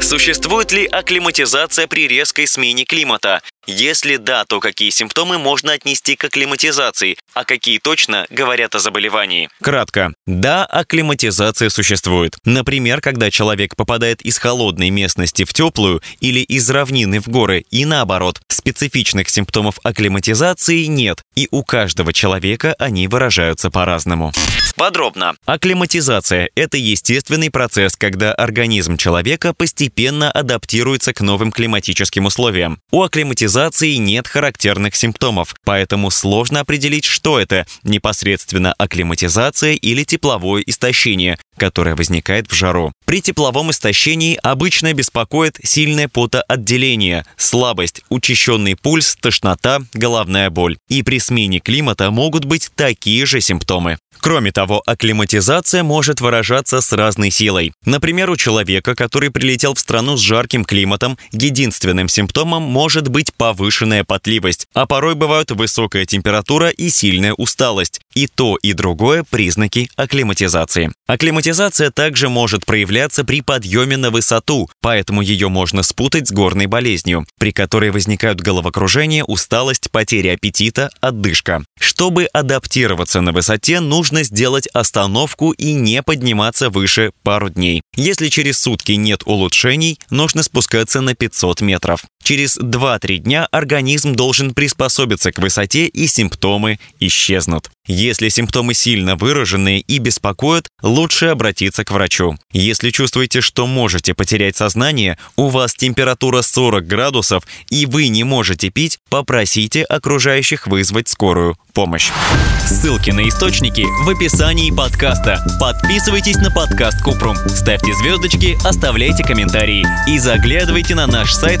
Существует ли акклиматизация при резкой смене климата? Если да, то какие симптомы можно отнести к акклиматизации, а какие точно говорят о заболевании? Кратко. Да, акклиматизация существует. Например, когда человек попадает из холодной местности в теплую или из равнины в горы и наоборот. Специфичных симптомов акклиматизации нет, и у каждого человека они выражаются по-разному. Подробно. Акклиматизация – это естественный процесс, когда организм человека постепенно адаптируется к новым климатическим условиям. У акклиматизации нет характерных симптомов, поэтому сложно определить, что это – непосредственно акклиматизация или тепловое истощение, которое возникает в жару. При тепловом истощении обычно беспокоит сильное потоотделение, слабость, учащенный пульс, тошнота, головная боль. И при смене климата могут быть такие же симптомы. Кроме того, акклиматизация может выражаться с разной силой. Например, у человека, который прилетел в страну с жарким климатом, единственным симптомом может быть повышенная потливость, а порой бывают высокая температура и сильная усталость. И то, и другое – признаки акклиматизации. Акклиматизация также может проявляться при подъеме на высоту, поэтому ее можно спутать с горной болезнью, при которой возникают головокружение, усталость, потеря аппетита, отдышка. Чтобы адаптироваться на высоте, нужно сделать остановку и не подниматься выше пару дней. Если через сутки нет улучшений, нужно спускаться на 500 метров. Через 2-3 дня организм должен приспособиться к высоте и симптомы исчезнут. Если симптомы сильно выраженные и беспокоят, лучше обратиться к врачу. Если чувствуете, что можете потерять сознание, у вас температура 40 градусов и вы не можете пить, попросите окружающих вызвать скорую помощь. Ссылки на источники в описании подкаста. Подписывайтесь на подкаст Купрум, ставьте звездочки, оставляйте комментарии и заглядывайте на наш сайт